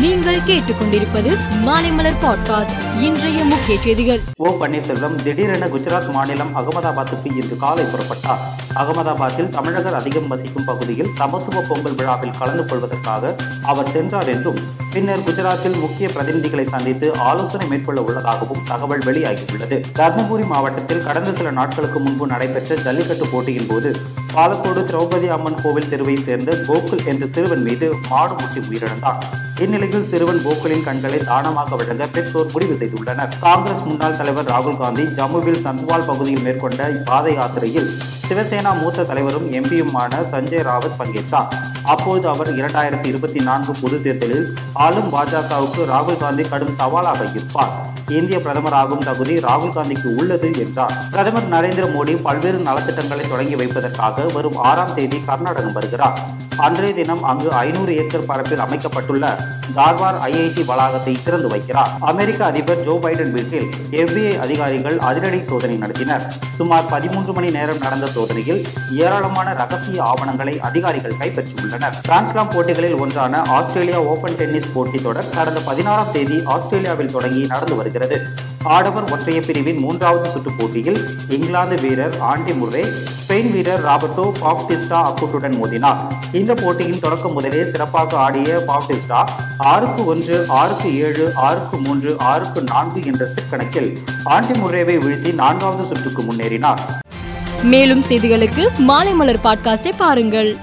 நீங்கள் கேட்டுக்கொண்டிருப்பது மாலைமலர் பாட்காஸ்ட் இன்றைய முக்கிய செய்திகள். ஓ பன்னீர்செல்வம் திடீரென குஜராத் மாநிலம் அகமதாபாத்துக்கு இன்று காலை புறப்பட்டார். அகமதாபாத்தில் தமிழகர் அதிகம் வசிக்கும் பகுதியில் சமத்துவ பொங்கல் விழாவில் கலந்து கொள்வதற்காக அவர் சென்றார் என்றும் பின்னர் குஜராத்தில் முக்கிய பிரதிநிதிகளை சந்தித்து ஆலோசனை மேற்கொள்ள உள்ளதாகவும் தகவல் வெளியாகியுள்ளது. தர்மபுரி மாவட்டத்தில் கடந்த சில நாட்களுக்கு முன்பு நடைபெற்ற ஜல்லிக்கட்டு போட்டியின் போது பாலக்கோடு திரௌபதி அம்மன் கோவில் தெருவை சேர்ந்த கோகுல் என்ற சிறுவன் மீது மாடு முட்டி உயிரிழந்தான். இந்நிலையில் சிறுவன் கோகுலின் கண்களை தானமாக வழங்க பெற்றோர் முடிவு செய்துள்ளனர். காங்கிரஸ் முன்னாள் தலைவர் ராகுல் காந்தி ஜம்முவில் சந்த்வால் பகுதியில் மேற்கொண்ட பாத யாத்திரையில் சிவசேனா மூத்த தலைவரும் எம்பியுமான சஞ்சய் ராவத் பங்கேற்றார். அப்போது அவர் இரண்டாயிரத்தி இருபத்தி நான்கு பொது தேர்தலில் ஆளும் பாஜகவுக்கு ராகுல் காந்தி கடும் சவாலாக இருப்பார். இந்திய பிரதமராகும் தகுதி ராகுல் காந்திக்கு உள்ளது என்றார். பிரதமர் நரேந்திர மோடி பல்வேறு நலத்திட்டங்களை தொடங்கி வைப்பதற்காக வரும் ஆறாம் தேதி கர்நாடகம் வருகிறார். அன்றைய தினம் அங்கு ஐநூறு ஏக்கர் பரப்பில் அமைக்கப்பட்டுள்ள தார்வார் ஐஐடி வளாகத்தை திறந்து வைக்கிறார். அமெரிக்க அதிபர் ஜோ பைடன் வீட்டில் எஃபிஐ அதிகாரிகள் அதிரடி சோதனை நடத்தினர். சுமார் பதிமூன்று மணி நேரம் நடந்த சோதனையில் ஏராளமான ரகசிய ஆவணங்களை அதிகாரிகள் கைப்பற்றியுள்ளனர். கிராண்ட்ஸ்லாம் போட்டிகளில் ஒன்றான ஆஸ்திரேலியா ஓபன் டென்னிஸ் போட்டித் தொடர் கடந்த பதினாறாம் தேதி ஆஸ்திரேலியாவில் தொடங்கி நடந்து வருகிறது. ஆடவர் ஒற்றையர் பிரிவின் மூன்றாவது சுற்று போட்டியில் இங்கிலாந்து வீரர் ஆண்டி முர்ரே ஸ்பெயின் வீரர் ராபர்டோ பாப்டிஸ்டா அக்குட்டுடன் மோதினார். இந்த போட்டியின் தொடக்கம் முதலே சிறப்பாக ஆடிய பாப்டிஸ்டா ஆறுக்கு ஒன்று ஆறுக்கு ஏழு ஆறுக்கு மூன்று ஆறுக்கு நான்கு என்ற செட் கணக்கில் ஆண்டி முர்ரேவை வீழ்த்தி நான்காவது சுற்றுக்கு முன்னேறினார். மேலும் செய்திகளுக்கு மாலைமலர் பாட்காஸ்டை பாருங்கள்.